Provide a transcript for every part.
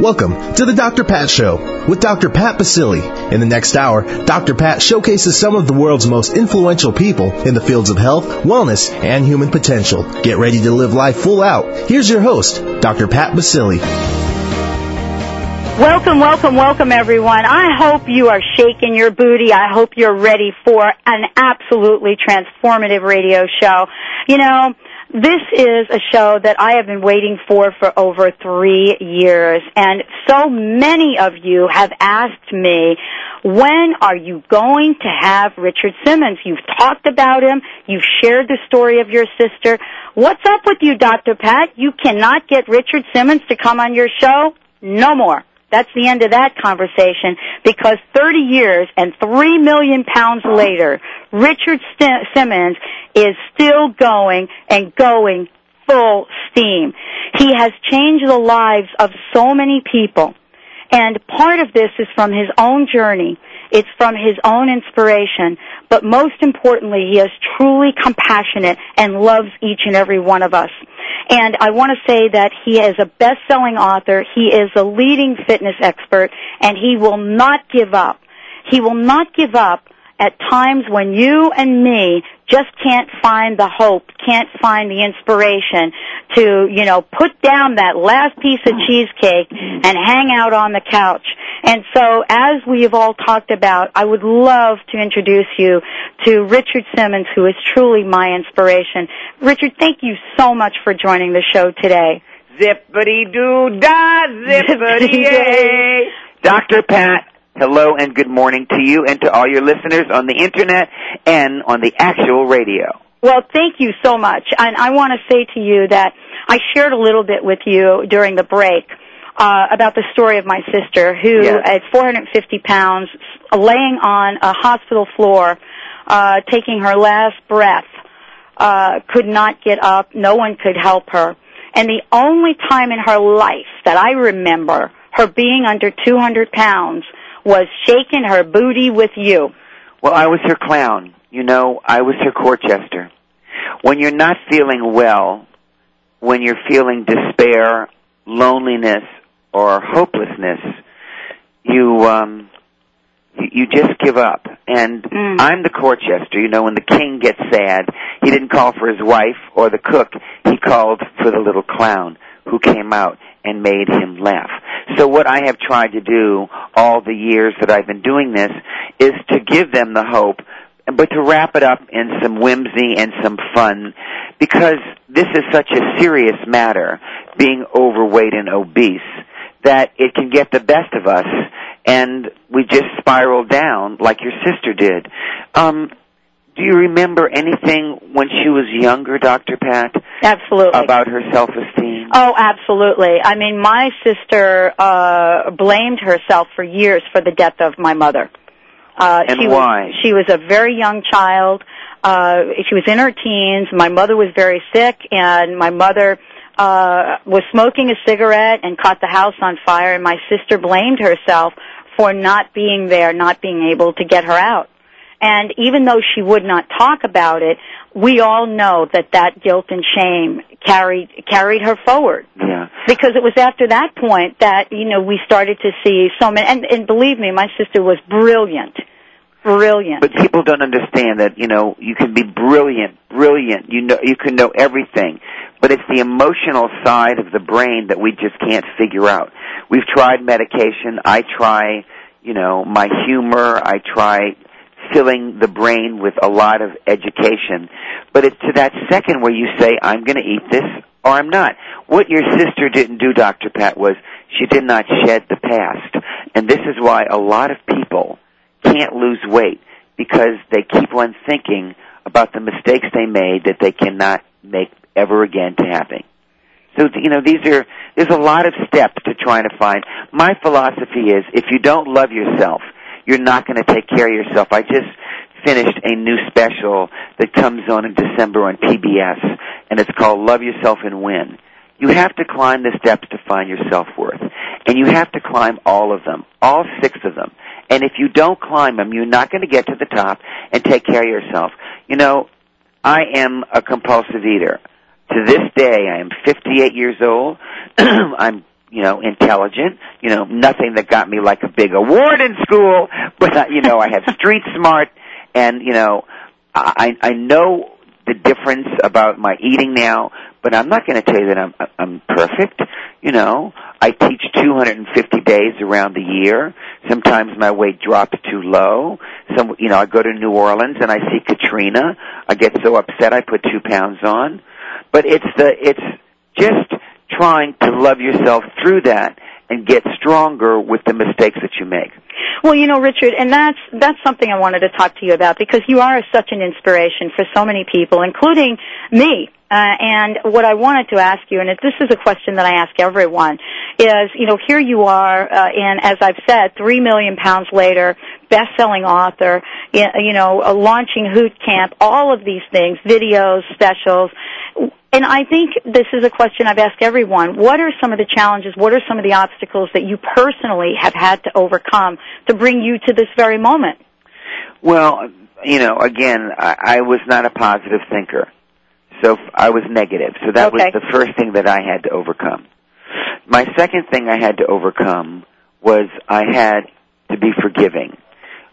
Welcome to the Dr. Pat Show with Dr. Pat Baccili. In the next hour, Dr. Pat showcases some of the world's most influential people in the fields of health, wellness, and human potential. Get ready to live life full out. Here's your host, Dr. Pat Baccili. Welcome, welcome, welcome everyone. I hope you are shaking your booty. I hope you're ready for an absolutely transformative radio show. You know, this is a show that I have been waiting for for over three years, and so many of you have asked me, when are you going to have Richard Simmons? You've talked about him, you've shared the story of your sister. What's up with you, Dr. Pat? You cannot get Richard Simmons to come on your show? No more. That's the end of that conversation because 30 years and 3 million pounds later, Richard St- Simmons is still going and going full steam. He has changed the lives of so many people. And part of this is from his own journey. It's from his own inspiration. But most importantly, he is truly compassionate and loves each and every one of us. And I want to say that he is a best-selling author. He is a leading fitness expert and he will not give up. He will not give up at times when you and me just can't find the hope, can't find the inspiration to, you know, put down that last piece of cheesecake and hang out on the couch. And so, as we have all talked about, I would love to introduce you to Richard Simmons, who is truly my inspiration. Richard, thank you so much for joining the show today. Zippity doo da, zippity yay. Dr. Pat, hello and good morning to you and to all your listeners on the internet and on the actual radio. Well, thank you so much. And I want to say to you that I shared a little bit with you during the break uh, about the story of my sister who, Yes. at 450 pounds, laying on a hospital floor, uh, taking her last breath, uh, could not get up. No one could help her. And the only time in her life that I remember her being under 200 pounds was shaking her booty with you. Well, I was her clown. You know, I was her court jester. When you're not feeling well, when you're feeling despair, loneliness, or hopelessness, you um you, you just give up. And Mm. I'm the court jester. You know, when the king gets sad, he didn't call for his wife or the cook. He called for the little clown who came out and made him laugh. So what I have tried to do all the years that I've been doing this is to give them the hope, but to wrap it up in some whimsy and some fun because this is such a serious matter, being overweight and obese, that it can get the best of us and we just spiral down like your sister did. Um, do you remember anything when she was younger, Dr. Pat, Absolutely. about her self-esteem? Oh, absolutely. I mean, my sister uh blamed herself for years for the death of my mother. Uh And she why? was she was a very young child. Uh she was in her teens. My mother was very sick and my mother uh was smoking a cigarette and caught the house on fire and my sister blamed herself for not being there, not being able to get her out. And even though she would not talk about it, we all know that that guilt and shame carried carried her forward. Yeah. Because it was after that point that you know we started to see so many. And, and believe me, my sister was brilliant, brilliant. But people don't understand that, you know, you can be brilliant, brilliant, you know, you can know everything. But it's the emotional side of the brain that we just can't figure out. We've tried medication. I try, you know, my humor. I try filling the brain with a lot of education. But it's to that second where you say, I'm going to eat this or I'm not. What your sister didn't do, Dr. Pat, was she did not shed the past. And this is why a lot of people can't lose weight because they keep on thinking about the mistakes they made that they cannot make ever again to happen. So you know these are there's a lot of steps to trying to find. My philosophy is if you don't love yourself, you're not going to take care of yourself. I just finished a new special that comes on in December on PBS, and it's called Love Yourself and Win. You have to climb the steps to find your self-worth. And you have to climb all of them, all six of them. And if you don't climb them, you're not going to get to the top and take care of yourself. You know, I am a compulsive eater. To this day, I am 58 years old. I'm, you know, intelligent. You know, nothing that got me like a big award in school, but uh, you know, I have street smart, and you know, I I know the difference about my eating now, but I'm not going to tell you that I'm I'm perfect. You know, I teach 250 days around the year. Sometimes my weight drops too low. Some, you know, I go to New Orleans and I see Katrina. I get so upset I put two pounds on. But it's the it's just trying to love yourself through that and get stronger with the mistakes that you make. Well, you know, Richard, and that's that's something I wanted to talk to you about because you are such an inspiration for so many people, including me. Uh, and what I wanted to ask you, and this is a question that I ask everyone, is you know here you are, uh, and as I've said, three million pounds later, best-selling author, you know, launching Hoot Camp, all of these things, videos, specials. And I think this is a question I've asked everyone. What are some of the challenges? What are some of the obstacles that you personally have had to overcome to bring you to this very moment? Well, you know, again, I, I was not a positive thinker. So I was negative. So that okay. was the first thing that I had to overcome. My second thing I had to overcome was I had to be forgiving.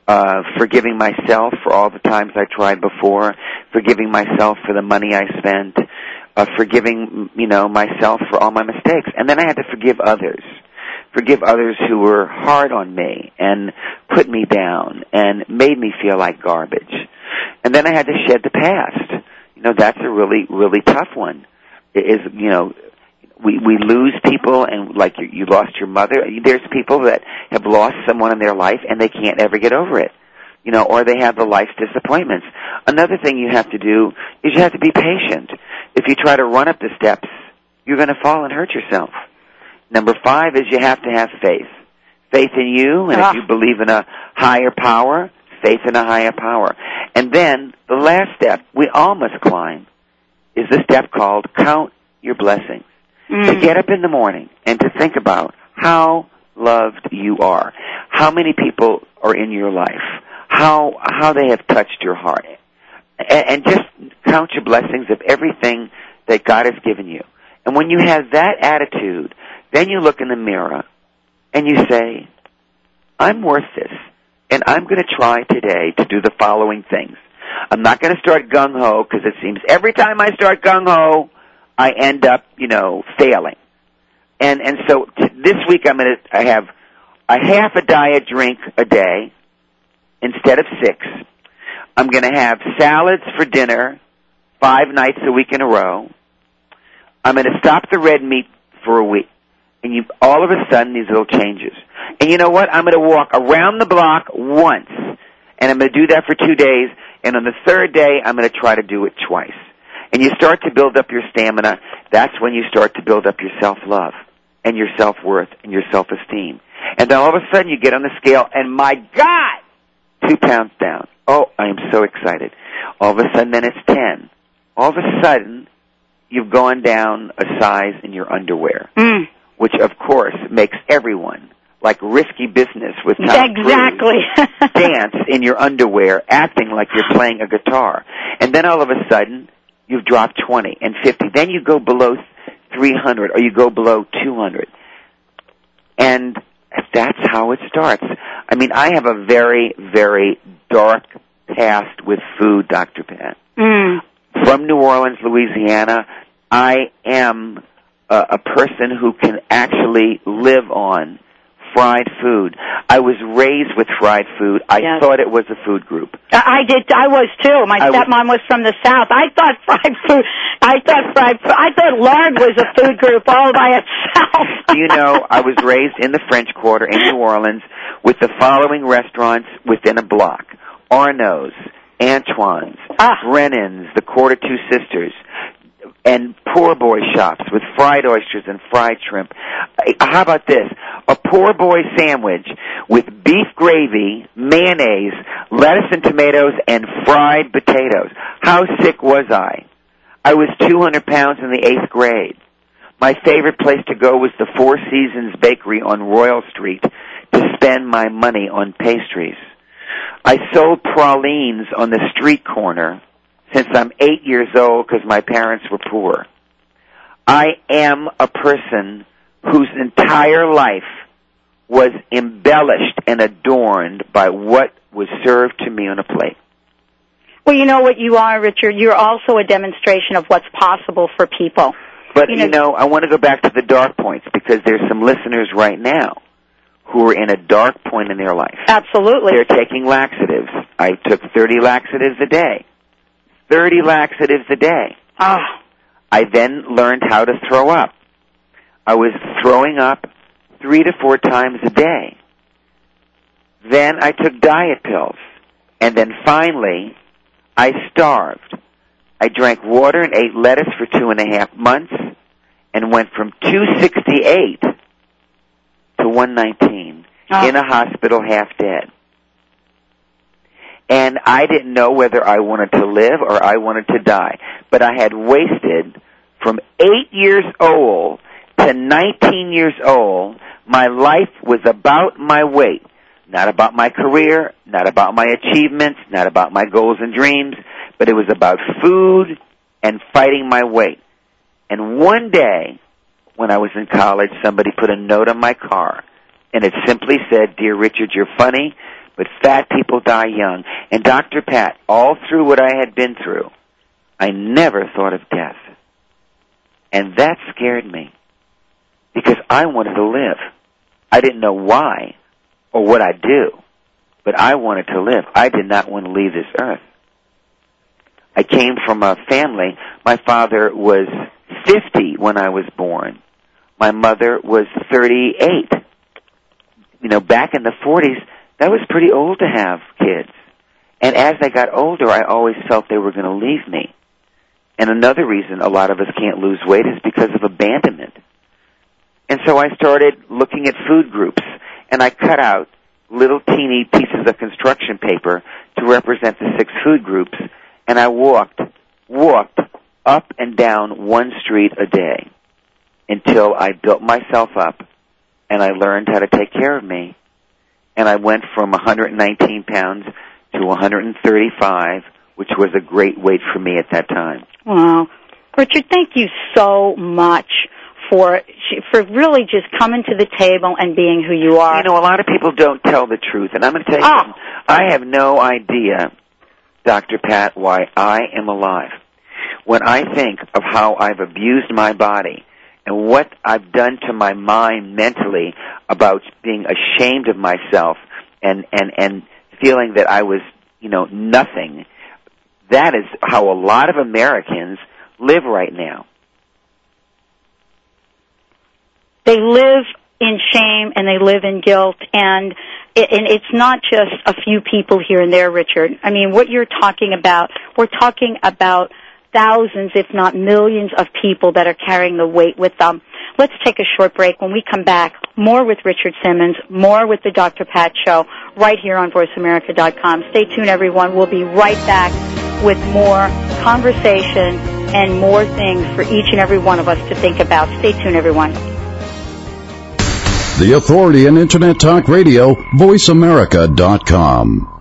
Uh, forgiving myself for all the times I tried before, forgiving myself for the money I spent, uh, forgiving, you know, myself for all my mistakes. And then I had to forgive others. Forgive others who were hard on me and put me down and made me feel like garbage. And then I had to shed the past. You know, that's a really, really tough one. It is, you know, we we lose people and like you, you lost your mother there's people that have lost someone in their life and they can't ever get over it you know or they have the life disappointments another thing you have to do is you have to be patient if you try to run up the steps you're going to fall and hurt yourself. Number 5 is you have to have faith. Faith in you and Ah. if you believe in a higher power faith in a higher power. And then the last step we all must climb is the step called count your blessings. To Mm. get up in the morning and to think about how loved you are, how many people are in your life, how how they have touched your heart, and, and just count your blessings of everything that God has given you. And when you have that attitude, then you look in the mirror and you say, "I'm worth this, and I'm going to try today to do the following things." I'm not going to start gung ho because it seems every time I start gung ho, I end up, you know, failing. And and so t- this week I'm going to I have a half a diet drink a day instead of six. I'm going to have salads for dinner five nights a week in a row. I'm going to stop the red meat for a week. And you all of a sudden these little changes. And you know what? I'm going to walk around the block once. And I'm going to do that for 2 days and on the third day I'm going to try to do it twice and you start to build up your stamina, that's when you start to build up your self-love and your self-worth and your self-esteem. And then all of a sudden you get on the scale and my God, two pounds down. Oh, I am so excited. All of a sudden then it's 10. All of a sudden you've gone down a size in your underwear, Mm. which of course makes everyone like risky business with Tom Cruise Exactly. dance in your underwear, acting like you're playing a guitar. And then all of a sudden, you've dropped 20 and 50. Then you go below 300 or you go below 200. And that's how it starts. I mean, I have a very, very dark past with food, Dr. Pat. Mm. From New Orleans, Louisiana, I am a, a person who can actually live on fried food. I was raised with fried food. I Yes. thought it was a food group. I did. I was too. My I stepmom was from the south. I thought fried food. I thought fried. I thought lard was a food group all by itself. you know, I was raised in the French Quarter in New Orleans with the following restaurants within a block. Arnaud's, Antoine's, Ah. Brennan's, the Court of Two Sisters, and poor boy shops with fried oysters and fried shrimp. Uh, How about this? A poor boy sandwich with beef gravy, mayonnaise, lettuce and tomatoes, and fried potatoes. How sick was I? I was 200 pounds in the eighth grade. My favorite place to go was the Four Seasons Bakery on Royal Street to spend my money on pastries. I sold pralines on the street corner since I'm eight years old because my parents were poor. I am a person whose entire life was embellished and adorned by what was served to me on a plate. Well, you know what you are, Richard? You're also a demonstration of what's possible for people. But You you know- know, I want to go back to the dark points because there's some listeners right now who are in a dark point in their life. Absolutely. They're taking laxatives. I took 30 laxatives a day. 30 laxatives a day. Ah, I then learned how to throw up. I was throwing up three to four times a day. Then I took diet pills. And then finally, I starved. I drank water and ate lettuce for two and a half months and went from 268 to 119 Ah. in a hospital half dead. And I didn't know whether I wanted to live or I wanted to die. But I had wasted from 8 years old to 19 years old, my life was about my weight. Not about my career, not about my achievements, not about my goals and dreams, but it was about food and fighting my weight. And one day, when I was in college, somebody put a note on my car, and it simply said, Dear Richard, you're funny, but fat people die young. And Dr. Pat, all through what I had been through, I never thought of death. And that scared me. Because I wanted to live. I didn't know why or what I'd do, but I wanted to live. I did not want to leave this earth. I came from a family. My father was 50 when I was born. My mother was 38. You know, back in the 40s, that was pretty old to have kids. And as I got older, I always felt they were going to leave me. And another reason a lot of us can't lose weight is because of abandonment. And so I started looking at food groups, and I cut out little teeny pieces of construction paper to represent the six food groups, and I walked, walked up and down one street a day until I built myself up and I learned how to take care of me. And I went from 119 pounds to 135, which was a great weight for me at that time. wow. Richard, thank you so much for for really just coming to the table and being who you are. You know, a lot of people don't tell the truth, and I'm going to tell you Oh. something. I have no idea, Dr. Pat, why I am alive. When I think of how I've abused my body and what I've done to my mind mentally about being ashamed of myself and and and feeling that I was, you know, nothing. That is how a lot of Americans live right now. they live in shame and they live in guilt and it, and it's not just a few people here and there richard i mean what you're talking about we're talking about thousands if not millions of people that are carrying the weight with them. Let's take a short break. When we come back more with richard simmons more with the dr pat show right here on voiceamerica.com stay tuned everyone. We'll be right back with more conversation and more things for each and every one of us to think about. Stay tuned everyone. The authority in Internet Talk Radio, voiceamerica.com.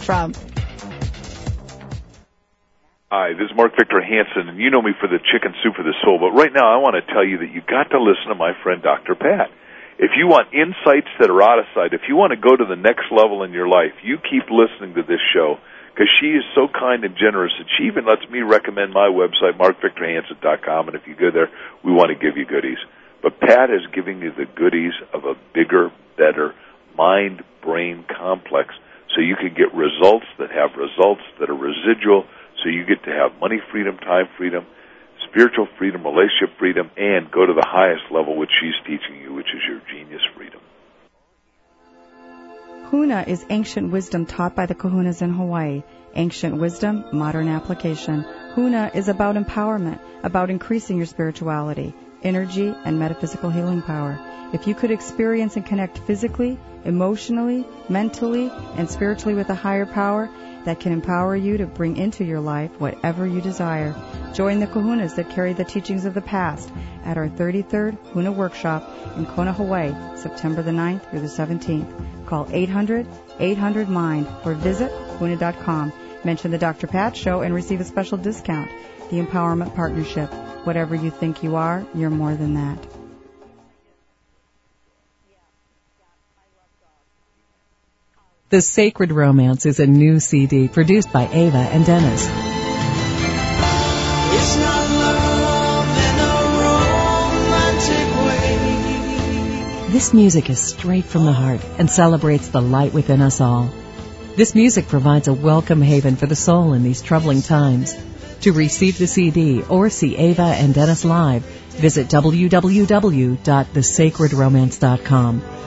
from. Hi, this is Mark Victor Hansen, and you know me for the chicken soup for the soul. But right now, I want to tell you that you got to listen to my friend Dr. Pat. If you want insights that are out of sight, if you want to go to the next level in your life, you keep listening to this show because she is so kind and generous, that she even lets me recommend my website, markvictorhansen.com, and if you go there, we want to give you goodies. But Pat is giving you the goodies of a bigger, better mind brain complex so you can get results that have results that are residual, so you get to have money freedom, time freedom, spiritual freedom, relationship freedom, and go to the highest level, which she's teaching you, which is your genius freedom. Huna is ancient wisdom taught by the kahunas in Hawaii. Ancient wisdom, modern application. Huna is about empowerment, about increasing your spirituality, energy, and metaphysical healing power. If you could experience and connect physically, emotionally, mentally, and spiritually with a higher power that can empower you to bring into your life whatever you desire, join the kahunas that carry the teachings of the past at our 33rd Huna Workshop in Kona, Hawaii, September the 9th through the 17th. Call 800-800-MIND or visit huna.com. Mention the Dr. Pat Show and receive a special discount. The Empowerment Partnership. Whatever you think you are, you're more than that. The Sacred Romance is a new CD produced by Ava and Dennis. This music is straight from the heart and celebrates the light within us all. This music provides a welcome haven for the soul in these troubling times. To receive the CD or see Ava and Dennis live, visit www.thesacredromance.com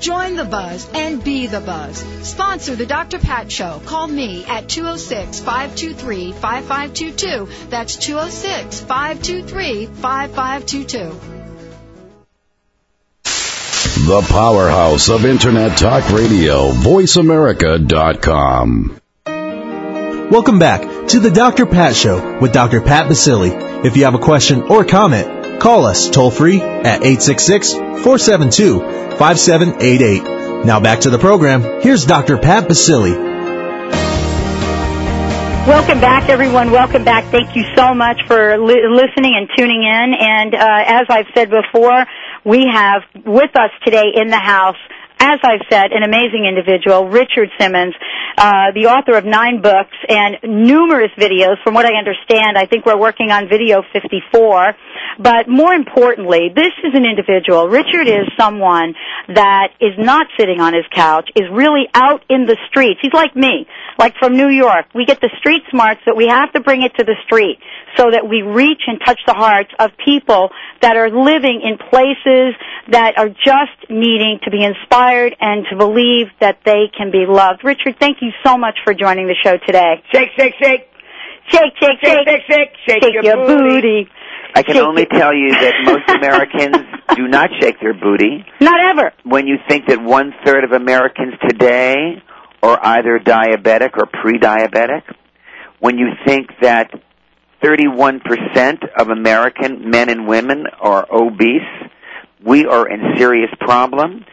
Join the buzz and be the buzz. Sponsor the Dr. Pat Show. Call me at 206 523 5522. That's 206 523 5522. The powerhouse of Internet Talk Radio, VoiceAmerica.com. Welcome back to the Dr. Pat Show with Dr. Pat Baccili. If you have a question or comment, call us toll free at 866-472-5788. Now back to the program. Here's Dr. Pat Baccili. Welcome back, everyone. Welcome back. Thank you so much for li- listening and tuning in. And uh, as I've said before, we have with us today in the house as I've said, an amazing individual, Richard Simmons, uh, the author of nine books and numerous videos. From what I understand, I think we're working on video 54. But more importantly, this is an individual. Richard is someone that is not sitting on his couch, is really out in the streets. He's like me, like from New York. We get the street smarts that we have to bring it to the street so that we reach and touch the hearts of people that are living in places that are just needing to be inspired and to believe that they can be loved. Richard, thank you so much for joining the show today. Shake, shake, shake. Shake, shake, Shake, shake. shake, shake. Shake, Shake your, your booty. booty. I can Shake only it. tell you that most Americans do not shake their booty. Not ever. When you think that one third of Americans today are either diabetic or pre-diabetic, when you think that 31% of American men and women are obese, we are in serious problem.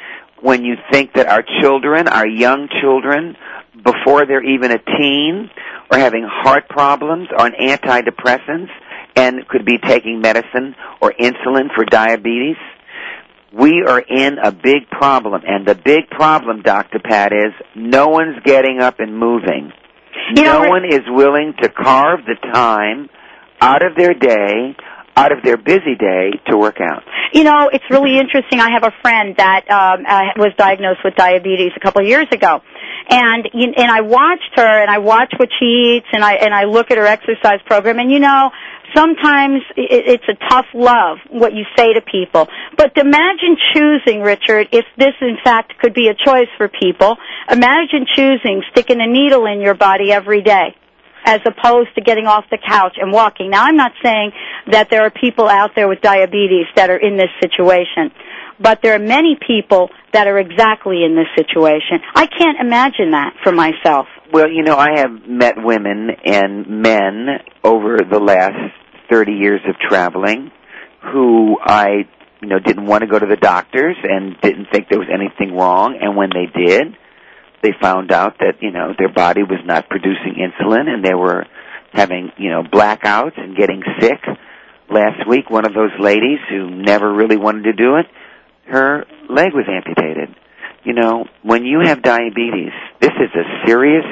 When you think that our children, our young children, before they're even a teen, are having heart problems, on antidepressants, and could be taking medicine or insulin for diabetes, we are in a big problem. And the big problem, Dr. Pat, is no one's getting up and moving. You no Rick- one is willing to carve the time out of their day, out of their busy day, to work out. You know, it's really interesting. I have a friend that um, uh, was diagnosed with diabetes a couple of years ago, and and I watched her, and I watch what she eats, and I and I look at her exercise program, and you know, sometimes it's a tough love what you say to people. But imagine choosing, Richard, if this in fact could be a choice for people. Imagine choosing sticking a needle in your body every day as opposed to getting off the couch and walking. Now, I'm not saying that there are people out there with diabetes that are in this situation, but there are many people that are exactly in this situation. I can't imagine that for myself. Well, you know, I have met women and men over the last 30 years of traveling who I, you know, didn't want to go to the doctors and didn't think there was anything wrong, and when they did, they found out that you know their body was not producing insulin, and they were having you know blackouts and getting sick. Last week, one of those ladies who never really wanted to do it, her leg was amputated. You know, when you have diabetes, this is a serious,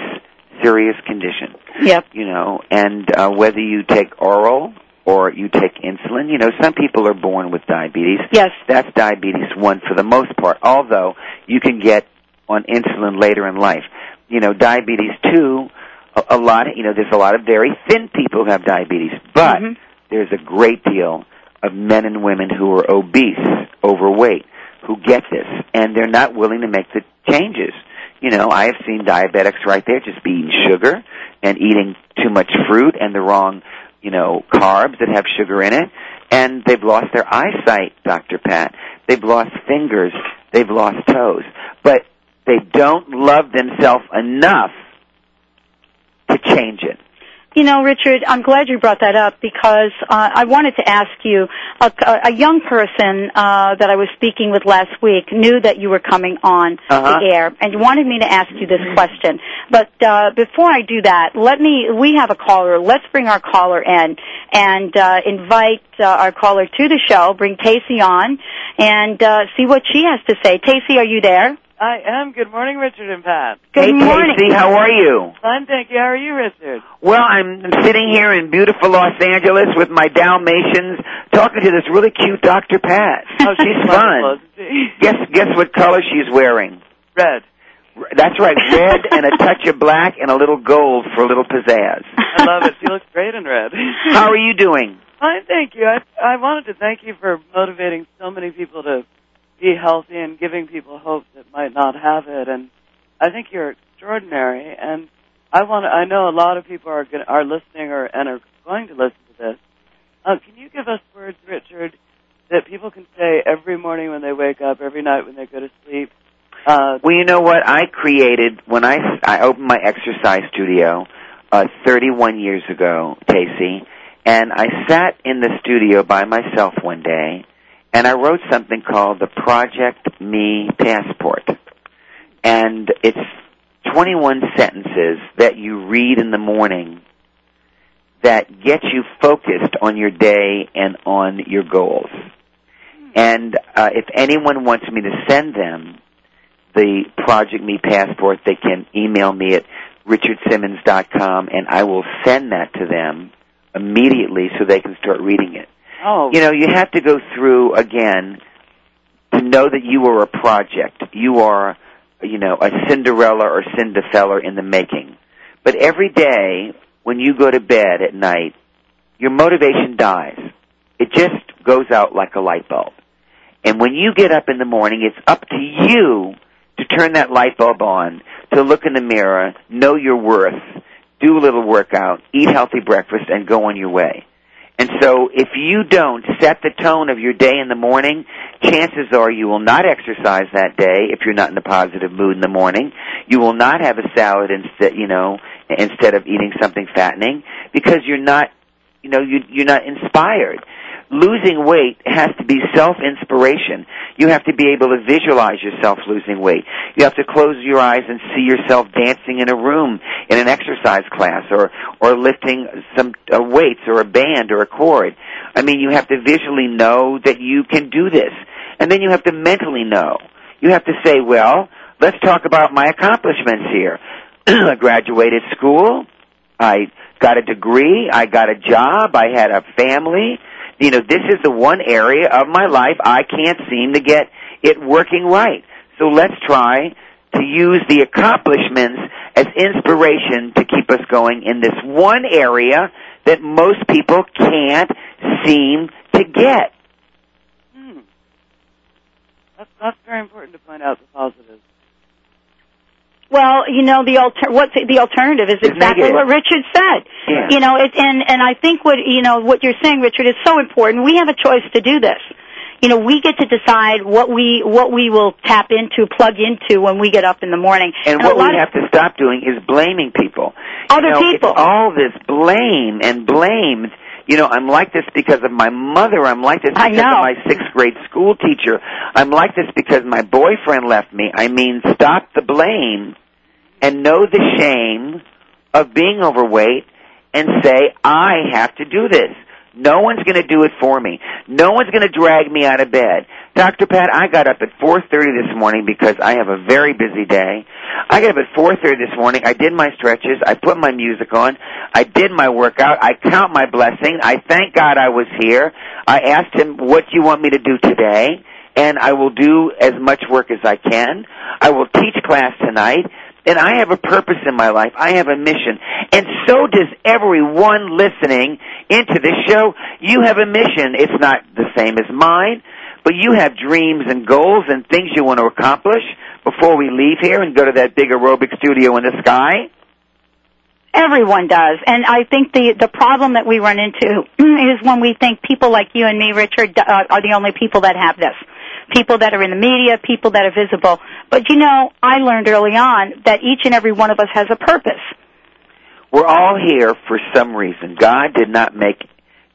serious condition. Yep. You know, and uh, whether you take oral or you take insulin, you know, some people are born with diabetes. Yes. That's diabetes one for the most part. Although you can get on insulin later in life. You know, diabetes two, a, a lot. Of, you know, there's a lot of very thin people who have diabetes, but Mhm. there's a great deal of men and women who are obese, overweight, who get this, and they're not willing to make the changes. You know, I have seen diabetics right there just be eating sugar and eating too much fruit and the wrong, you know, carbs that have sugar in it, and they've lost their eyesight, Dr. Pat. They've lost fingers, they've lost toes, but they don't love themselves enough to change it. You know, Richard, I'm glad you brought that up because uh, I wanted to ask you. A, a young person uh, that I was speaking with last week knew that you were coming on Uh-huh. the air and wanted me to ask you this question. But uh, before I do that, let me. We have a caller. Let's bring our caller in and uh, invite uh, our caller to the show. Bring Casey on and uh, see what she has to say. Casey, are you there? I am. Good morning, Richard and Pat. Good hey, morning. Casey, how are you? Fine, thank you. How are you, Richard? Well, I'm sitting here in beautiful Los Angeles with my Dalmatians, talking to this really cute Dr. Pat. Oh, she's wonderful, fun. isn't she? Guess guess what color she's wearing? Red. That's right, red and a touch of black and a little gold for a little pizzazz. I love it. She looks great in red. How are you doing? Fine, thank you. I I wanted to thank you for motivating so many people to be healthy and giving people hope that might not have it. And I think you're extraordinary. And I want. To, I know a lot of people are gonna, are listening or and are going to listen to this. Uh, can you give us words, Richard, that people can say every morning when they wake up, every night when they go to sleep? Uh, Well, you know what? I created when I I opened my exercise studio uh 31 years ago, Casey, and I sat in the studio by myself one day and I wrote something called the Project Me Passport. And it's 21 sentences that you read in the morning that get you focused on your day and on your goals. And uh, if anyone wants me to send them the Project Me Passport, they can email me at richardsimmons.com and I will send that to them immediately so they can start reading it. Oh, You know, you have to go through again to know that you are a project. You are, you know, a Cinderella or Cinderfella in the making. But every day when you go to bed at night, your motivation dies. It just goes out like a light bulb. And when you get up in the morning, it's up to you to turn that light bulb on, to look in the mirror, know your worth, do a little workout, eat healthy breakfast, and go on your way. And so if you don't set the tone of your day in the morning, chances are you will not exercise that day if you're not in a positive mood in the morning. You will not have a salad instead, you know, instead of eating something fattening because you're not, you know, you, you're not inspired. Losing weight has to be self-inspiration. You have to be able to visualize yourself losing weight. You have to close your eyes and see yourself dancing in a room in an exercise class or, or lifting some uh, weights or a band or a cord. I mean, you have to visually know that you can do this. And then you have to mentally know. You have to say, well, let's talk about my accomplishments here. I graduated school. I got a degree. I got a job. I had a family. You know, this is the one area of my life I can't seem to get it working right. So let's try to use the accomplishments as inspiration to keep us going in this one area that most people can't seem to get. hmm. That's that's very important to point out the positives. Well, you know the alter- what's the alternative is exactly what Richard said. Yeah. You know, it, and and I think what you know what you're saying, Richard, is so important. We have a choice to do this. You know, we get to decide what we what we will tap into, plug into when we get up in the morning. And, a what we have to stop doing is blaming people. Other you know, people. All this blame and blame You know, I'm like this because of my mother. I'm like this because of my sixth grade school teacher. I'm like this because my boyfriend left me. I mean, stop the blame and know the shame of being overweight and say, I have to do this. No one's going to do it for me. No one's going to drag me out of bed. Dr. Pat, I got up at 4:30 this morning because I have a very busy day. I got up at 4:30 this morning. I did my stretches. I put my music on. I did my workout. I count my blessings. I thank God I was here. I asked him, "What do you want me to do today?" And I will do as much work as I can. I will teach class tonight. And I have a purpose in my life. I have a mission. And so does everyone listening into this show. You have a mission. It's not the same as mine, but you have dreams and goals and things you want to accomplish before we leave here and go to that big aerobic studio in the sky. Everyone does, and I think the the problem that we run into is when we think people like you and me, Richard, uh, are the only people that have this. People that are in the media, people that are visible. But you know, I learned early on that each and every one of us has a purpose. We're all here for some reason. God did not make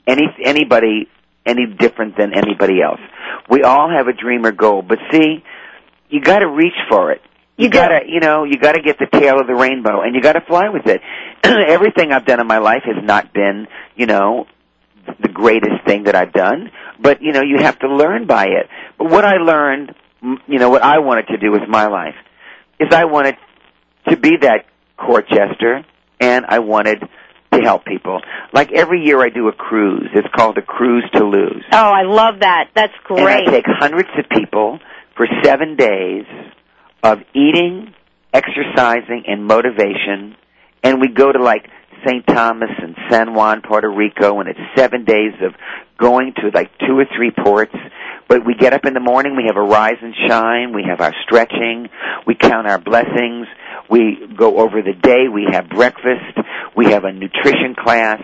any anybody any different than anybody else. We all have a dream or goal, but see, you got to reach for it. You, You gotta, you know, you gotta get the tail of the rainbow, and you gotta fly with it. Everything I've done in my life has not been, you know, the greatest thing that I've done, but you know, you have to learn by it. But what I learned, you know, what I wanted to do with my life is I wanted to be that court jester, and I wanted to help people. Like every year I do a cruise. It's called a Cruise to Lose. Oh, I love that. That's great. And I take hundreds of people for seven days of eating, exercising, and motivation. And we go to like St. Thomas and San Juan, Puerto Rico, and it's seven days of going to like two or three ports. But we get up in the morning, we have a rise and shine, we have our stretching, we count our blessings, we go over the day, we have breakfast, we have a nutrition class,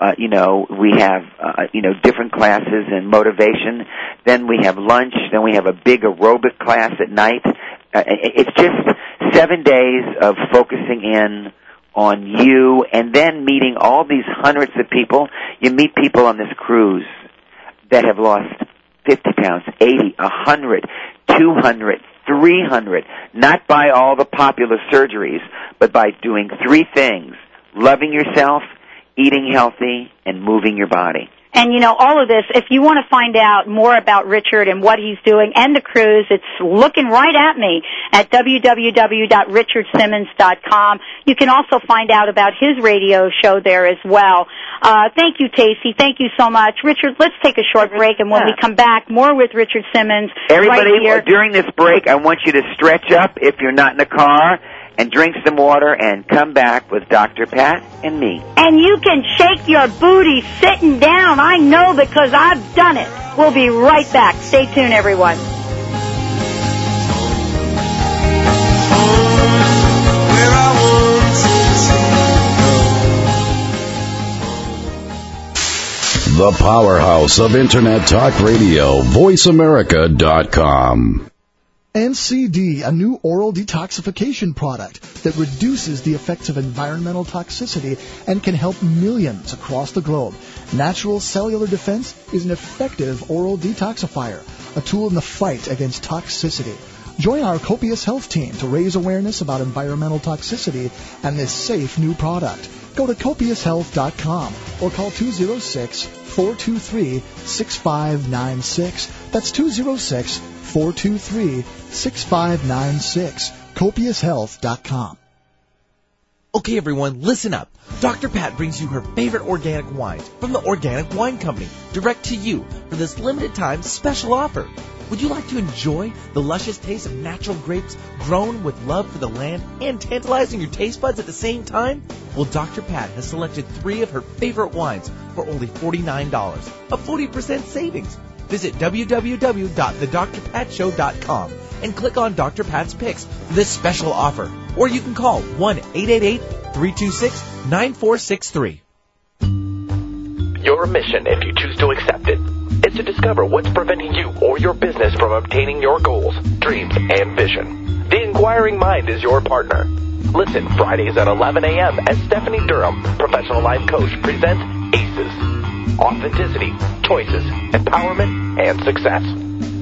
uh, you know, we have, uh, you know, different classes and motivation. Then we have lunch. Then we have a big aerobic class at night. Uh, it- it's just seven days of focusing in on you and then meeting all these hundreds of people. You meet people on this cruise that have lost 50 pounds, 80, 100, 200, 300, not by all the popular surgeries, but by doing three things. Loving yourself, eating healthy, and moving your body. And you know, all of this, if you want to find out more about Richard and what he's doing and the cruise, it's looking right at me at www.richardsimmons.com. You can also find out about his radio show there as well. Uh, thank you, Casey. Thank you so much. Richard, let's take a short break and when we come back, more with Richard Simmons Everybody, right here. during this break, I want you to stretch up if you're not in the car and drink some water and come back with Dr. Pat and me. And you can shake your booty sitting down. I know because I've done it. We'll be right back. Stay tuned, everyone. The powerhouse of Internet Talk Radio, VoiceAmerica.com. NCD, a new oral detoxification product that reduces the effects of environmental toxicity and can help millions across the globe. Natural cellular defense is an effective oral detoxifier, a tool in the fight against toxicity. Join our Copious Health team to raise awareness about environmental toxicity and this safe new product. Go to copioushealth.com or call 206 423 6596. That's 206 423 6596. Copioushealth.com. Okay, everyone, listen up. Dr. Pat brings you her favorite organic wines from the Organic Wine Company direct to you for this limited time special offer. Would you like to enjoy the luscious taste of natural grapes grown with love for the land and tantalizing your taste buds at the same time? Well, Dr. Pat has selected three of her favorite wines for only $49, a 40% savings. Visit www.thedrpatshow.com and click on Dr. Pat's Picks for this special offer. Or you can call 1-888-326-9463. Your mission, if you choose to accept it, is to discover what's preventing you or your business from obtaining your goals, dreams, and vision. The Inquiring Mind is your partner. Listen Fridays at 11 a.m. as Stephanie Durham, professional life coach, presents ACES, authenticity, choices, empowerment, and success.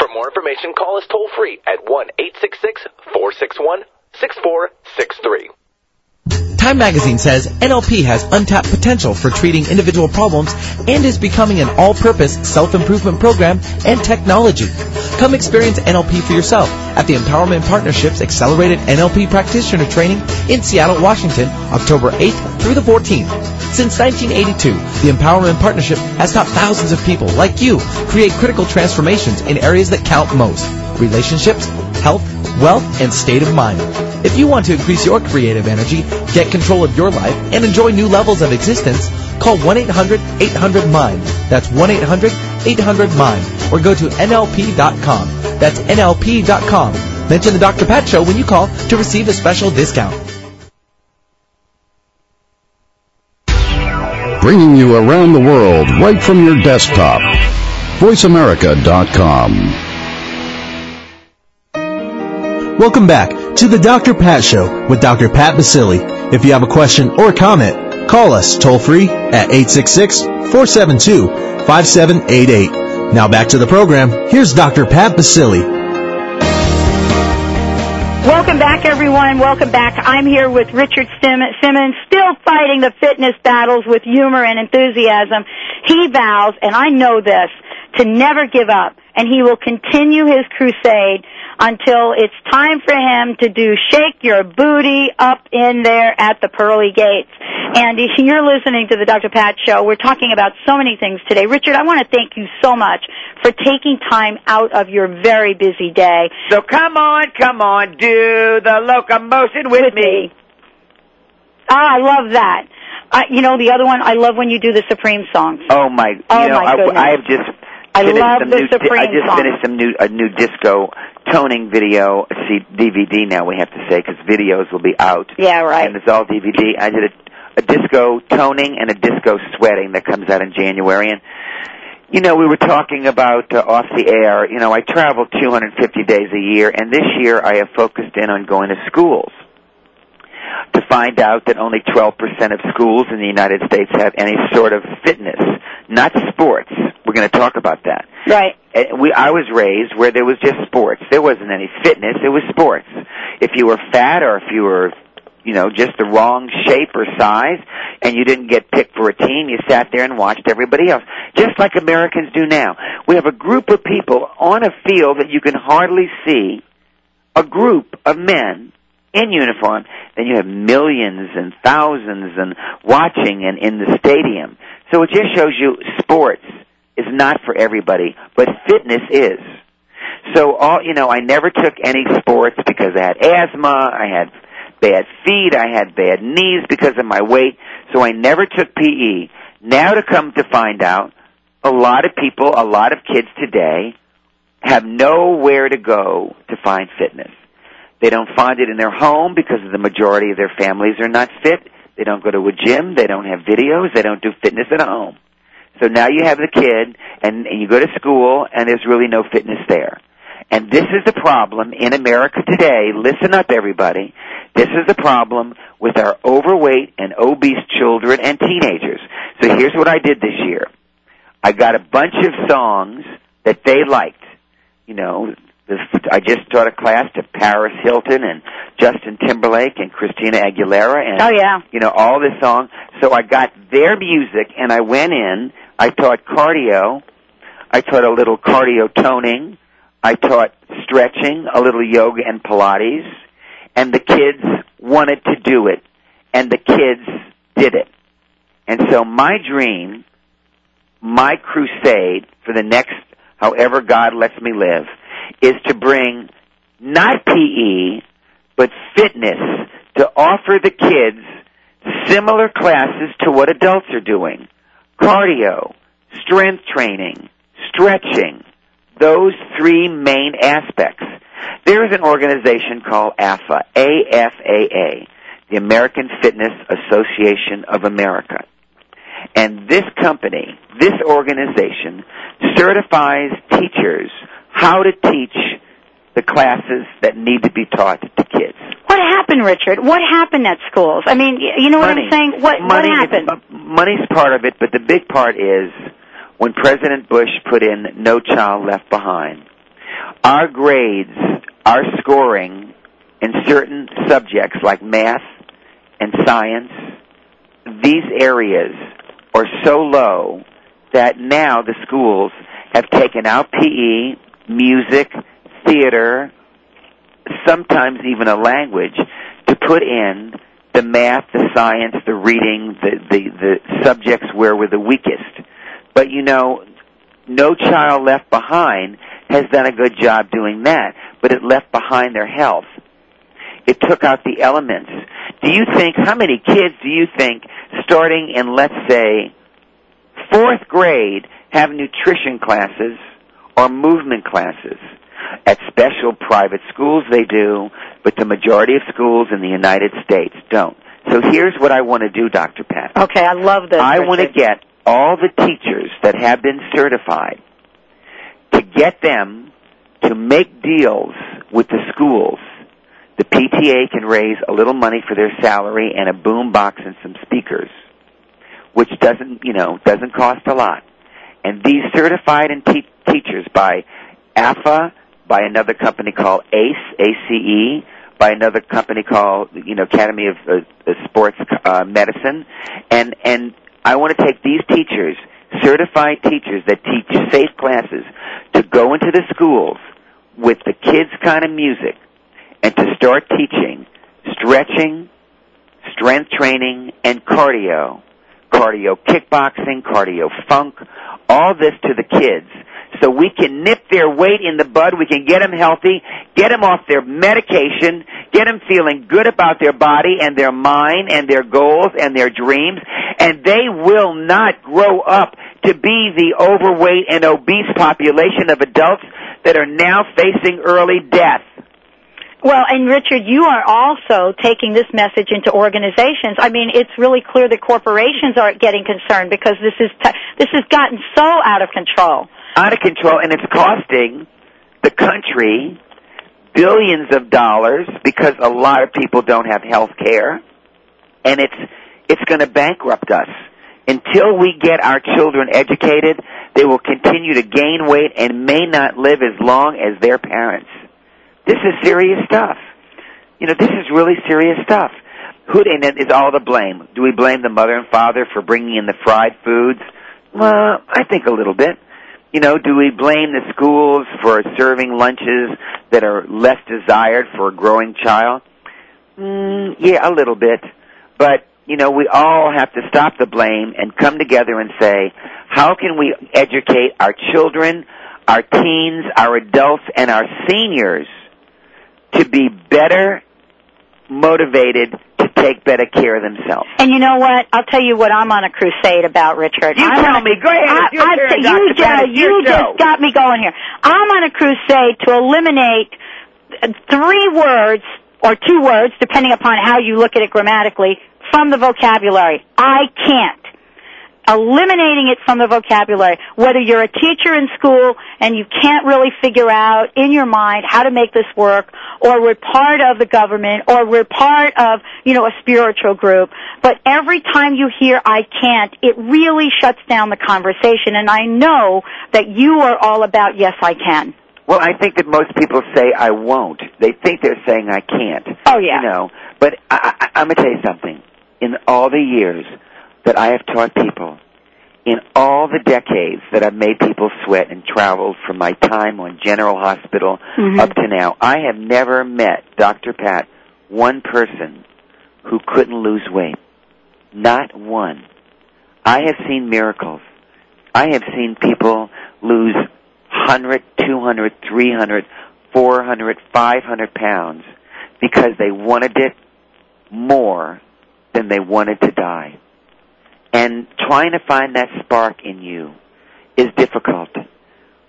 For more information, call us toll free at 1-866-461-6463. Time magazine says NLP has untapped potential for treating individual problems and is becoming an all-purpose self-improvement program and technology. Come experience NLP for yourself at the Empowerment Partnership's Accelerated NLP Practitioner Training in Seattle, Washington, October 8th through the 14th. Since 1982, the Empowerment Partnership has taught thousands of people like you create critical transformations in areas that count most. Relationships, health, wealth, and state of mind. If you want to increase your creative energy, get control of your life, and enjoy new levels of existence, call 1-800-800-MIND. That's 1-800-800-MIND. Or go to NLP.com. That's NLP.com. Mention the Dr. Pat Show when you call to receive a special discount. Bringing you around the world right from your desktop. VoiceAmerica.com. Welcome back to the Dr. Pat Show with Dr. Pat Baccili. If you have a question or comment, call us toll free at 866-472-5788. Now back to the program. Here's Dr. Pat Baccili. Welcome back, everyone. Welcome back. I'm here with Richard Sim- Simmons, still fighting the fitness battles with humor and enthusiasm. He vows, and I know this, to never give up, and he will continue his crusade until it's time for him to do shake your booty up in there at the pearly gates. And if you're listening to the Dr. Pat show, we're talking about so many things today. Richard, I want to thank you so much for taking time out of your very busy day. So come on, come on, do the locomotion with, me. Ah, I love that. Uh, you know, the other one, I love when you do the Supreme song. Oh my! You Oh, know, my I, goodness. I have just I love the new, Supreme I just song. finished some new a new disco toning video, see DVD now we have to say because videos will be out. Yeah, right. And it's all DVD. I did a, a disco toning and a disco sweating that comes out in January and. You know, we were talking about uh, off the air. You know, I travel 250 days a year, and this year I have focused in on going to schools to find out that only 12% of schools in the United States have any sort of fitness, not sports. We're going to talk about that. Right. Uh, We, I was raised where there was just sports. There wasn't any fitness. It was sports. If you were fat or if you were, you know, just the wrong shape or size and you didn't get picked for a team, you sat there and watched everybody else. Just like Americans do now. We have a group of people on a field that you can hardly see, a group of men in uniform, then you have millions and thousands and watching and in the stadium. So it just shows you sports is not for everybody, but fitness is. So all you know, I never took any sports because I had asthma, I had bad feet, I had bad knees because of my weight, so I never took PE. Now to come to find out, a lot of people, a lot of kids today have nowhere to go to find fitness. They don't find it in their home because the majority of their families are not fit. They don't go to a gym. They don't have videos. They don't do fitness at home. So now you have the kid and, and you go to school and there's really no fitness there. And this is the problem in America today. Listen up everybody. This is the problem with our overweight and obese children and teenagers. So here's what I did this year. I got a bunch of songs that they liked. You know, this, I just taught a class to Paris Hilton and Justin Timberlake and Christina Aguilera and Oh, yeah. you know all this song. So I got their music and I went in. I taught cardio. I taught a little cardio toning. I taught stretching, a little yoga and Pilates, and the kids wanted to do it, and the kids did it. And so my dream, my crusade for the next however God lets me live, is to bring not PE, but fitness to offer the kids similar classes to what adults are doing. Cardio, strength training, stretching, those three main aspects. There's an organization called AFA, A-F-A-A, the American Fitness Association of America. And this company, this organization, certifies teachers how to teach the classes that need to be taught to kids. What happened, Richard? What happened at schools? I mean, you know Money. what I'm saying? What Money what happened? money's part of it, but the big part is when President Bush put in No Child Left Behind. Our grades, our scoring in certain subjects like math and science, these areas are so low that now the schools have taken out PE, music, theater, sometimes even a language to put in the math, the science, the reading, the, the, the subjects where we're the weakest. But you know, No Child Left Behind has done a good job doing that, but it left behind their health. It took out the elements. Do you think, how many kids do you think starting in, let's say, fourth grade have nutrition classes or movement classes? At special private schools they do, but the majority of schools in the United States don't. So here's what I want to do, Dr. Pat. Okay, I love this. I want to get all the teachers that have been certified to get them to make deals with the schools. The PTA can raise a little money for their salary and a boom box and some speakers, which doesn't, you know, doesn't cost a lot. And these certified and te- teachers by AFA, by another company called ACE, ACE, by another company called, you know, Academy of uh, uh, Sports uh, Medicine, and and I want to take these teachers, certified teachers that teach safe classes, to go into the schools with the kids' kind of music, and to start teaching stretching, strength training, and cardio, cardio kickboxing, cardio funk, all this to the kids so we can nip their weight in the bud. We can get them healthy, get them off their medication, get them feeling good about their body and their mind and their goals and their dreams, and they will not grow up to be the overweight and obese population of adults that are now facing early death. Well, and Richard, you are also taking this message into organizations. I mean, it's really clear that corporations are getting concerned because this is t- this has gotten so out of control. out of control and it's costing the country billions of dollars because a lot of people don't have health care and it's it's going to bankrupt us until we get our children educated they will continue to gain weight and may not live as long as their parents this is serious stuff. You know this is really serious stuff. Who and it is all the blame? Do we blame the mother and father for bringing in the fried foods? Well i think a little bit. You know, do we blame the schools for serving lunches that are less desired for a growing child? Mm, yeah, a little bit. But, you know, we all have to stop the blame and come together and say, how can we educate our children, our teens, our adults, and our seniors to be better motivated to take better care of themselves? And you know what? I'll tell you what I'm on a crusade about, Richard. You I'm tell a- me. Go ahead. I, I- turn, you Dr. Just, your you just got me going here. I'm on a crusade to eliminate three words or two words, depending upon how you look at it grammatically, from the vocabulary. I can't. Eliminating it from the vocabulary. Whether you're a teacher in school and you can't really figure out in your mind how to make this work, or we're part of the government, or we're part of, you know, a spiritual group. But every time you hear I can't, it really shuts down the conversation. And I know that you are all about yes I can. Well, I think that most people say I won't. They think they're saying I can't. Oh yeah. You know, but I, I, I'm gonna tell you something. In all the years that I have taught people, in all the decades that I've made people sweat and traveled from my time on General Hospital Mhm. up to now, I have never met Dr. Pat one person who couldn't lose weight. Not one. I have seen miracles. I have seen people lose 100, 200, 300, 400, 500 pounds because they wanted it more than they wanted to die. And trying to find that spark in you is difficult.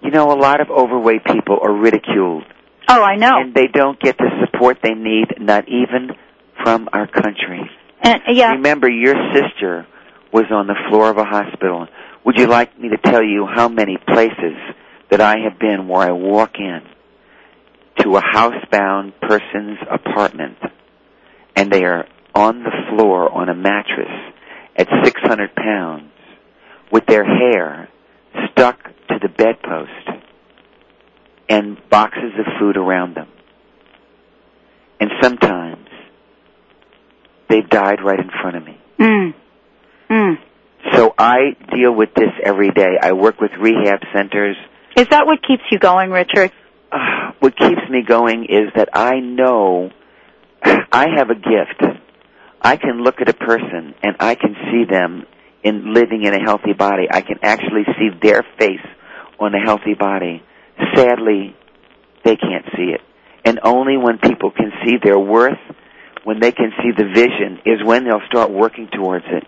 You know, a lot of overweight people are ridiculed. Oh, I know. And they don't get the support they need, not even from our country. And yeah, Remember, your sister was on the floor of a hospital. Would you like me to tell you how many places that I have been where I walk in to a housebound person's apartment and they are on the floor on a mattress at 600 pounds with their hair stuck to the bedpost and boxes of food around them. And sometimes they've died right in front of me. mm. Mm. So I deal with this every day. I work with rehab centers. Is that what keeps you going, Richard? Uh, what keeps me going is that I know I have a gift. I can look at a person and I can see them in living in a healthy body. I can actually see their face on a healthy body. Sadly, they can't see it. And only when people can see their worth, when they can see the vision, is when they'll start working towards it.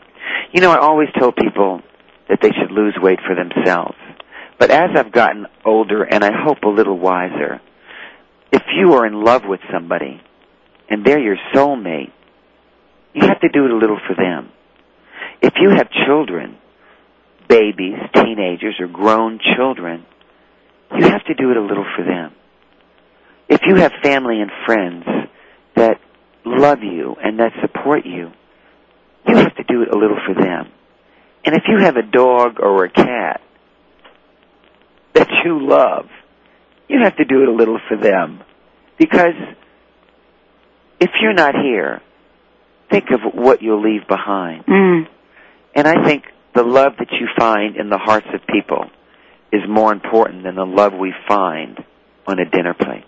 You know, I always tell people that they should lose weight for themselves. But as I've gotten older and I hope a little wiser, if you are in love with somebody and they're your soulmate, you have to do it a little for them. If you have children, babies, teenagers, or grown children, you have to do it a little for them. If you have family and friends that love you and that support you, you have to do it a little for them. And if you have a dog or a cat that you love, you have to do it a little for them. Because if you're not here, think of what you'll leave behind. Mm. And I think the love that you find in the hearts of people is more important than the love we find on a dinner plate.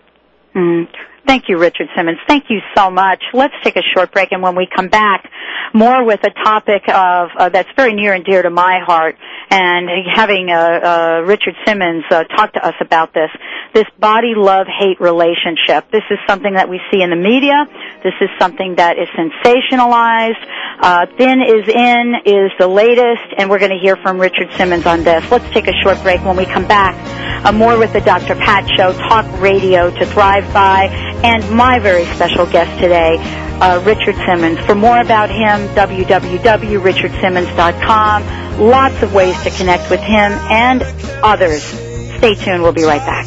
Mm. Thank you, Richard Simmons. Thank you so much. Let's take a short break, and when we come back, more with a topic of uh, that's very near and dear to my heart, and having uh, uh, Richard Simmons uh, talk to us about this this body love hate relationship. This is something that we see in the media. This is something that is sensationalized. Uh, thin is in is the latest, and we're going to hear from Richard Simmons on this. Let's take a short break. When we come back, uh, more with the Dr. Pat Show, talk radio to thrive by, and my very special guest today, uh, Richard Simmons. For more about him, www.richardsimmons.com. Lots of ways to connect with him and others. Stay tuned. We'll be right back.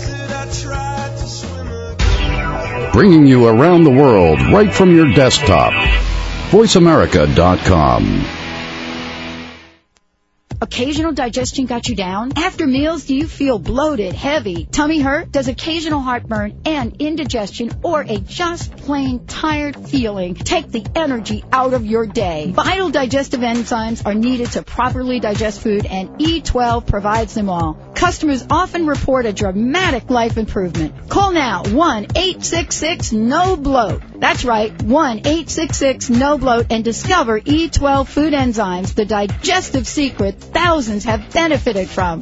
Bringing you around the world right from your desktop. VoiceAmerica.com. Occasional digestion got you down? After meals, do you feel bloated, heavy, tummy hurt? Does occasional heartburn and indigestion or a just plain tired feeling take the energy out of your day? Vital digestive enzymes are needed to properly digest food and E12 provides them all. Customers often report a dramatic life improvement. Call now 1-866-NO-BLOAT. That's right, 1-866-NO-BLOAT and discover E12 food enzymes, the digestive secret thousands have benefited from.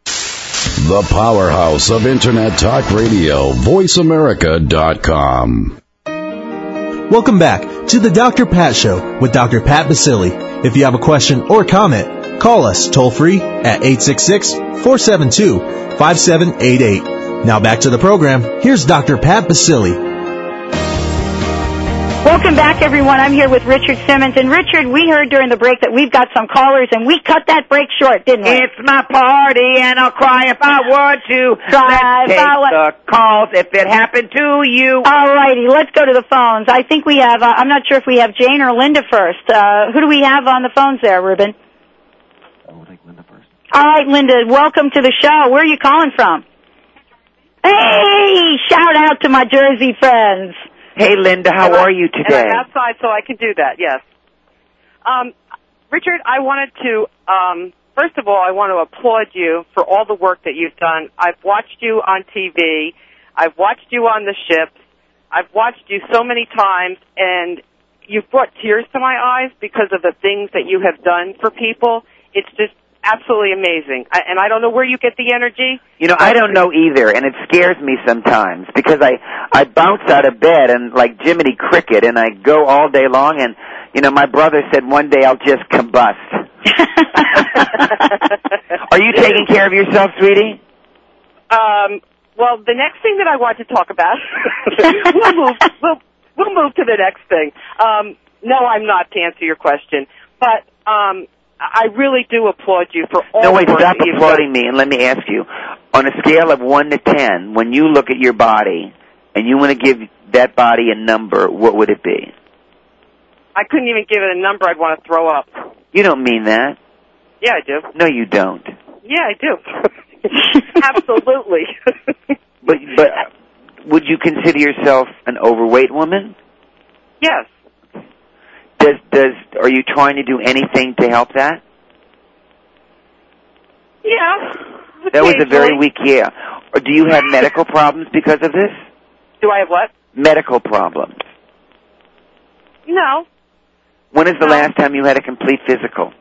The powerhouse of Internet Talk Radio, VoiceAmerica.com. Welcome back to the Dr. Pat Show with Dr. Pat Baccili. If you have a question or comment, call us toll free at 866-472-5788. Now back to the program. Here's Dr. Pat Baccili. Welcome back, everyone. I'm here with Richard Simmons. And Richard, we heard during the break that we've got some callers, and we cut that break short, didn't we? It's my party, and I'll cry if I want to. Cry Let's if take I wa- the calls if it happened to you. All righty, let's go to the phones. I think we have, uh, I'm not sure if we have Jane or Linda first. Uh, who do we have on the phones there, Ruben? All right, Linda, welcome to the show. Where are you calling from? Hey, shout out to my Jersey friends. Hey, Linda, how are you today? I'm outside, so I can do that. Yes. Um, Richard, I wanted to. Um, first of all, I want to applaud you for all the work that you've done. I've watched you on TV. I've watched you on the ships. I've watched you so many times, and you've brought tears to my eyes because of the things that you have done for people. It's just absolutely amazing. I, and I don't know where you get the energy. You know, I don't know either, and it scares me sometimes because I I bounce out of bed and like Jiminy Cricket, and I go all day long. And you know, my brother said one day I'll just combust. Are you taking care of yourself, sweetie? Um, well, the next thing that I want to talk about, we'll move. We'll we'll move to the next thing. Um, no, I'm not to answer your question, but um, I really do applaud you for all No, wait, stop applauding me and let me ask you. On a scale of 1 to 10, when you look at your body and you want to give that body a number, what would it be? I couldn't even give it a number. I'd want to throw up. You don't mean that. Yeah, I do. No, you don't. Yeah, I do. Absolutely. But but would you consider yourself an overweight woman? yes. Does does are you trying to do anything to help that? Yeah. That was a very weak yeah. Or do you have medical problems because of this? Do I have what? Medical problems. No. When is the last time you had a complete physical?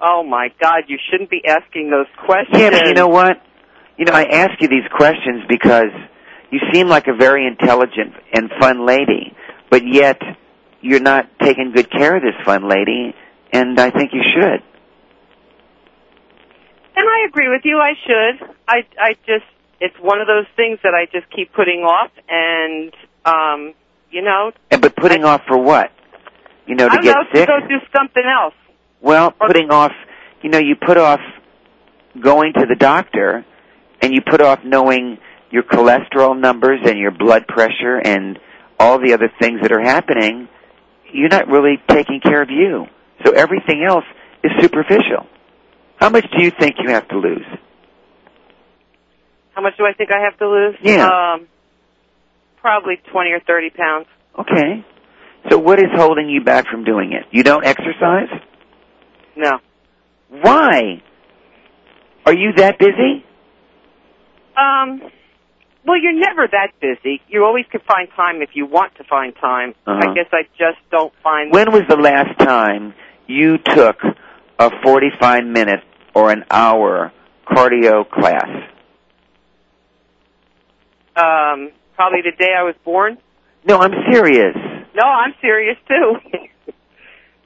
Oh my God! You shouldn't be asking those questions. Yeah, but you know what? You know, I ask you these questions because you seem like a very intelligent and fun lady, but yet you're not taking good care of this fun lady, and I think you should. And I agree with you. I should. I I just it's one of those things that I just keep putting off, and um, you know, And but putting off for what? You know, to I get know sick. to go do something else. Well, putting off, you know, you put off going to the doctor and you put off knowing your cholesterol numbers and your blood pressure and all the other things that are happening. You're not really taking care of you. So everything else is superficial. How much do you think you have to lose? How much do I think I have to lose? Yeah. Um, probably twenty or thirty pounds. Okay. So what is holding you back from doing it? You don't exercise? No. Why? Are you that busy? Um. Well, you're never that busy. You always can find time if you want to find time. Uh-huh. I guess I just don't find. When was the last time you took a 45 minute or an hour cardio class? Um. Probably the day I was born. No, I'm serious. No, I'm serious too.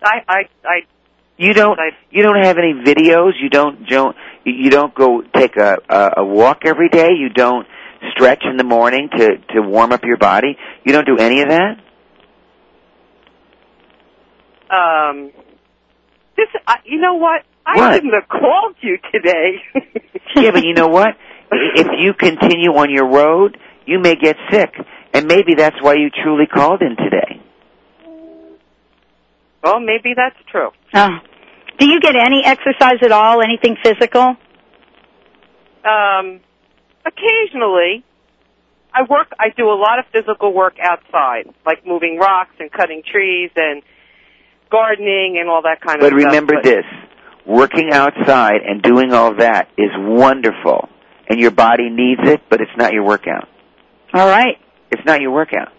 I I I You don't you don't have any videos, you don't don't you don't go take a a, a walk every day, you don't stretch in the morning to to warm up your body. You don't do any of that? um. This I, you know what? I What? shouldn't have called you today. yeah, but you know what? If you continue on your road, you may get sick. And maybe that's why you truly called in today. well, maybe that's true. Oh. Do you get any exercise at all? Anything physical? Um, occasionally, I work. I do a lot of physical work outside, like moving rocks and cutting trees and gardening and all that kind But of stuff. But remember this, working outside and doing all that is wonderful. And your body needs it, but it's not your workout. All right. It's not your workout.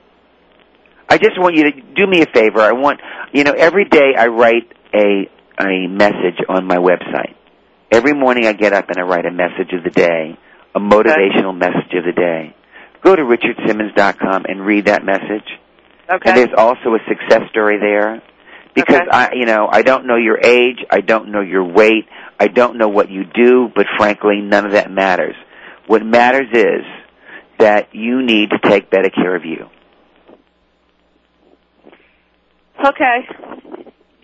I just want you to do me a favor. I want, you know, every day I write a, a message on my website. Every morning I get up and I write a message of the day, a motivational message of the day. Go to richardsimmons.com and read that message. Okay. And there's also a success story there. Because I, you know, I don't know your age, I don't know your weight, I don't know what you do, but frankly, none of that matters. What matters is that you need to take better care of you. Okay.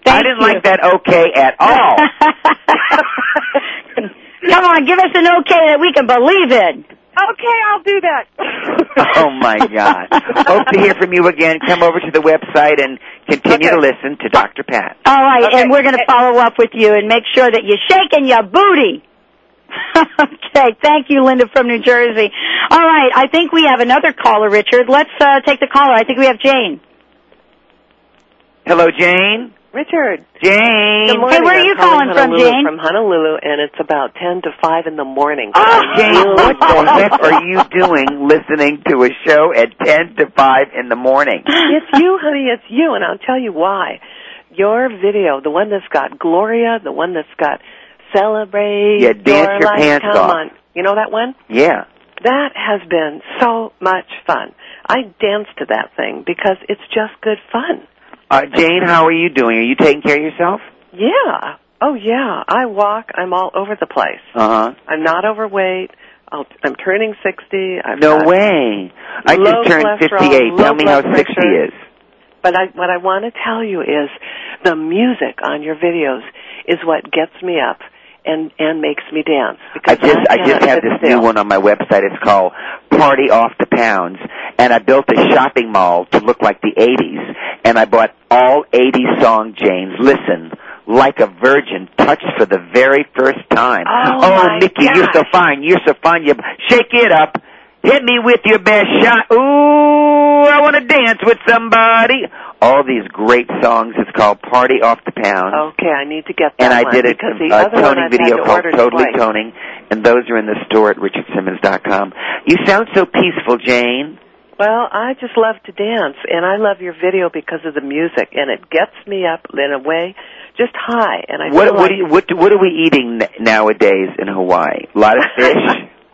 I didn't like that okay at all. Come on, give us an okay that we can believe in. Okay, I'll do that. oh my God. Hope to hear from you again. Come over to the website and continue to listen to Dr. Pat. All right, and we're going to follow up with you and make sure that you're shaking your booty. okay, thank you, Linda from New Jersey. All right, I think we have another caller, Richard. Let's uh, take the caller. I think we have Jane. Hello, Jane. Richard. Jane. Good morning. Hey, where are I'm you calling from, Honolulu, Jane? From Honolulu, and it's about 10 to 5 in the morning. Oh, Jane, what the heck are you doing listening to a show at 10 to 5 in the morning? it's you, honey, it's you, and I'll tell you why. Your video, the one that's got Gloria, the one that's got celebrate. Yeah, dance your, your life, pants come off. on. You know that one? Yeah. That has been so much fun. I dance to that thing because it's just good fun. Uh, Jane, how are you doing? Are you taking care of yourself? Yeah. Oh yeah. I walk. I'm all over the place. Uh huh. I'm not overweight. I'll, I'm turning 60. I've No way. I just turned 58. Tell me how 60 pressure. is. But I, what I want to tell you is the music on your videos is what gets me up and and makes me dance. Because I just I cannot just have this still. new one on my website. It's called Party Off the Pounds, and I built a shopping mall to look like the '80s, and I bought all 80 song Janes. Listen. Like a virgin, touched for the very first time. Oh, oh my Mickey, you're so fine. You're so fine. You shake it up. Hit me with your best shot. Ooh, I want to dance with somebody. All these great songs. It's called Party Off the Pound. Okay, I need to get that and I one did a, a toning video to called Totally twice. Toning, and those are in the store at richardsimmons.com. You sound so peaceful, Jane. Well, I just love to dance, and I love your video because of the music, and it gets me up in a way just high. And I What feel what, like do you, what do- what are we eating nowadays in Hawaii? A lot of fish.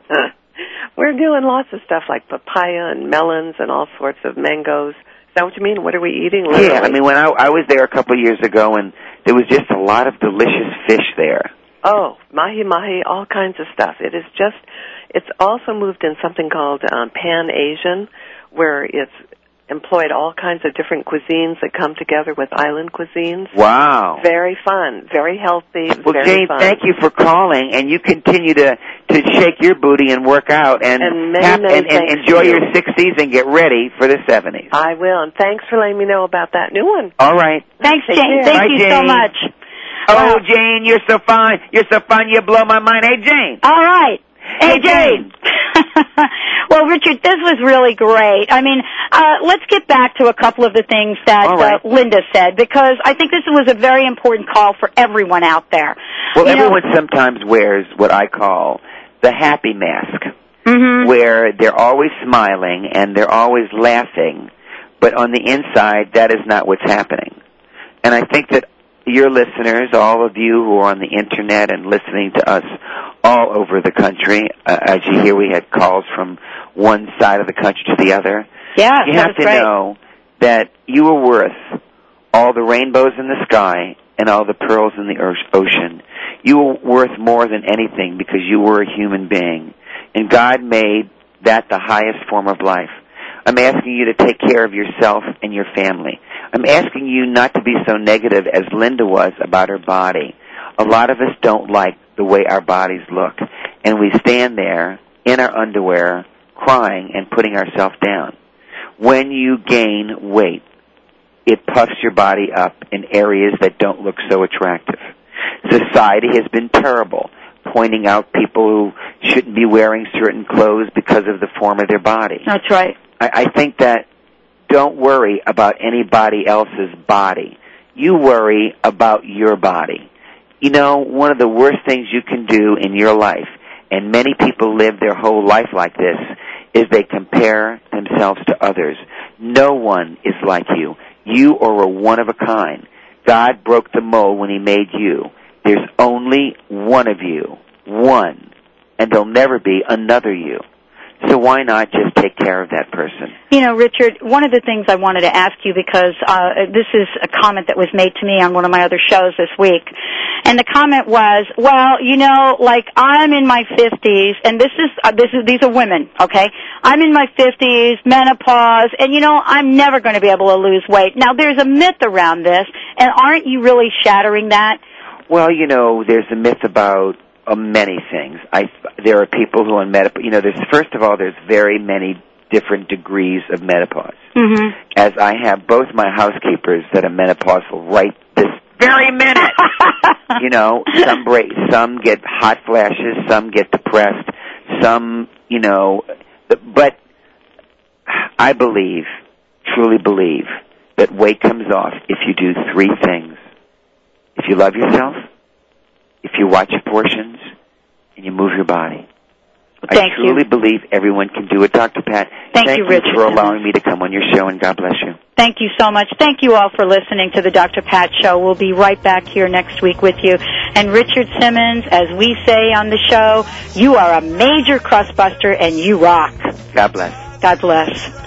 we're doing lots of stuff like papaya and melons and all sorts of mangoes. Is that what you mean? What are we eating? yeah. I mean when I I was there a couple of years ago, and there was just a lot of delicious fish there. Oh, mahi mahi, all kinds of stuff. It is just, it's also moved in something called um, Pan Asian, where it's employed all kinds of different cuisines that come together with island cuisines. Wow. Very fun, very healthy, Well, very Jane, fun. thank you for calling, and you continue to to shake your booty and work out, and And many, hap- many and, and enjoy you. your sixties and get ready for the seventies. I will, and thanks for letting me know about that new one. All right. Thanks, Take Jane. care. Thank Bye, you so much. Oh, Wow. Jane, you're so fine. You're so fine. You blow my mind. Hey, Jane. All right. Hey, Jane. well, Richard, this was really great. I mean, uh, let's get back to a couple of the things that right. uh, Linda said because I think this was a very important call for everyone out there. Well, You know- everyone sometimes wears what I call the happy mask, Mhm. where they're always smiling and they're always laughing, but on the inside, that is not what's happening. And I think that your listeners, all of you who are on the internet and listening to us all over the country, uh, as you hear, we had calls from one side of the country to the other. Yeah, you have to great. know that you are worth all the rainbows in the sky and all the pearls in the o- ocean. You are worth more than anything because you were a human being. And God made that the highest form of life. I'm asking you to take care of yourself and your family. I'm asking you not to be so negative as Linda was about her body. A lot of us don't like the way our bodies look. And we stand there in our underwear crying and putting ourselves down. When you gain weight, it puffs your body up in areas that don't look so attractive. Society has been terrible, pointing out people who shouldn't be wearing certain clothes because of the form of their body. That's right. I, I think that don't worry about anybody else's body. You worry about your body. You know, one of the worst things you can do in your life, and many people live their whole life like this, is they compare themselves to others. No one is like you. You are a one of a kind. God broke the mold when He made you. There's only one of you. One. And there'll never be another you. So why not just take care of that person? You know, Richard, one of the things I wanted to ask you because uh, this is a comment that was made to me on one of my other shows this week, and the comment was, "Well, you know, like I'm in my 50s, and this is uh, this is these are women, okay? I'm in my 50s, menopause, and you know, I'm never going to be able to lose weight." Now, there's a myth around this, and aren't you really shattering that? Well, you know, there's a myth about uh, many things. I there are people who are in menopause. You know, there's first of all, there's very many different degrees of menopause. Mm-hmm. As I have both my housekeepers that are menopausal right this very minute. you know, some break, some get hot flashes, some get depressed, some, you know, but I believe, truly believe, that weight comes off if you do three things. If you love yourself, if you watch portions, and you move your body. Thank I truly believe everyone can do it, Dr. Pat. Thank you, Richard for allowing me to come on your show, and God bless you. Thank you so much. Thank you all for listening to the Dr. Pat Show. We'll be right back here next week with you. And Richard Simmons, as we say on the show, you are a major crustbuster and you rock. God bless. God bless.